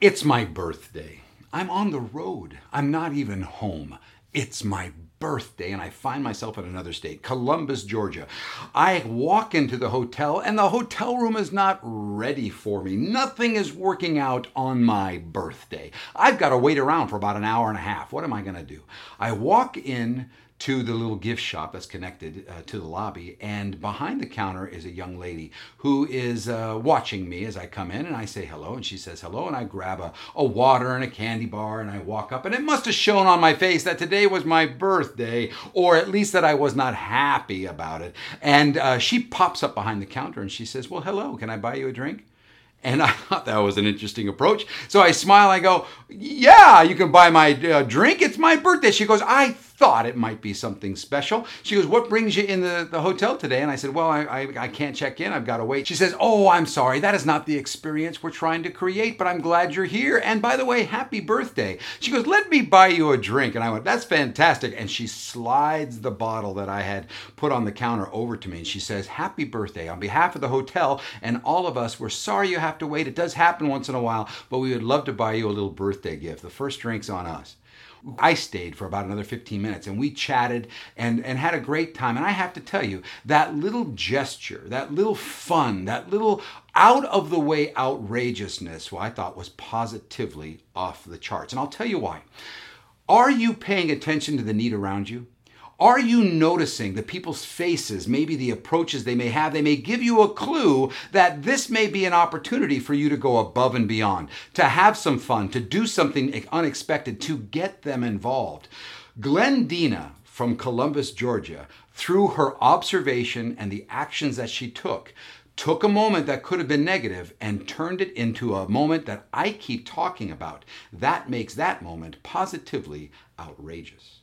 It's my birthday. I'm on the road. I'm not even home. It's my birthday, and I find myself in another state, Columbus, Georgia. I walk into the hotel, and the hotel room is not ready for me. Nothing is working out on my birthday. I've got to wait around for about an hour and a half. What am I going to do? I walk in to the little gift shop that's connected uh, to the lobby. And behind the counter is a young lady who is uh, watching me as I come in. And I say hello, and she says hello. And I grab a, a water and a candy bar and I walk up. And it must have shown on my face that today was my birthday, or at least that I was not happy about it. And uh, she pops up behind the counter and she says, Well, hello, can I buy you a drink? And I thought that was an interesting approach. So I smile. I go, Yeah, you can buy my uh, drink. It's my birthday. She goes, I thought it might be something special. She goes, What brings you in the, the hotel today? And I said, Well, I, I, I can't check in. I've got to wait. She says, Oh, I'm sorry. That is not the experience we're trying to create, but I'm glad you're here. And by the way, happy birthday. She goes, Let me buy you a drink. And I went, That's fantastic. And she slides the bottle that I had put on the counter over to me. And she says, Happy birthday. On behalf of the hotel and all of us, we're sorry you have to wait. It does happen once in a while, but we would love to buy you a little birthday gift. The first drink's on us. I stayed for about another 15 minutes and we chatted and, and had a great time. And I have to tell you, that little gesture, that little fun, that little out of the way outrageousness, well, I thought was positively off the charts. And I'll tell you why. Are you paying attention to the need around you? Are you noticing the people's faces, maybe the approaches they may have? They may give you a clue that this may be an opportunity for you to go above and beyond, to have some fun, to do something unexpected, to get them involved. Glendina from Columbus, Georgia, through her observation and the actions that she took, took a moment that could have been negative and turned it into a moment that I keep talking about. That makes that moment positively outrageous.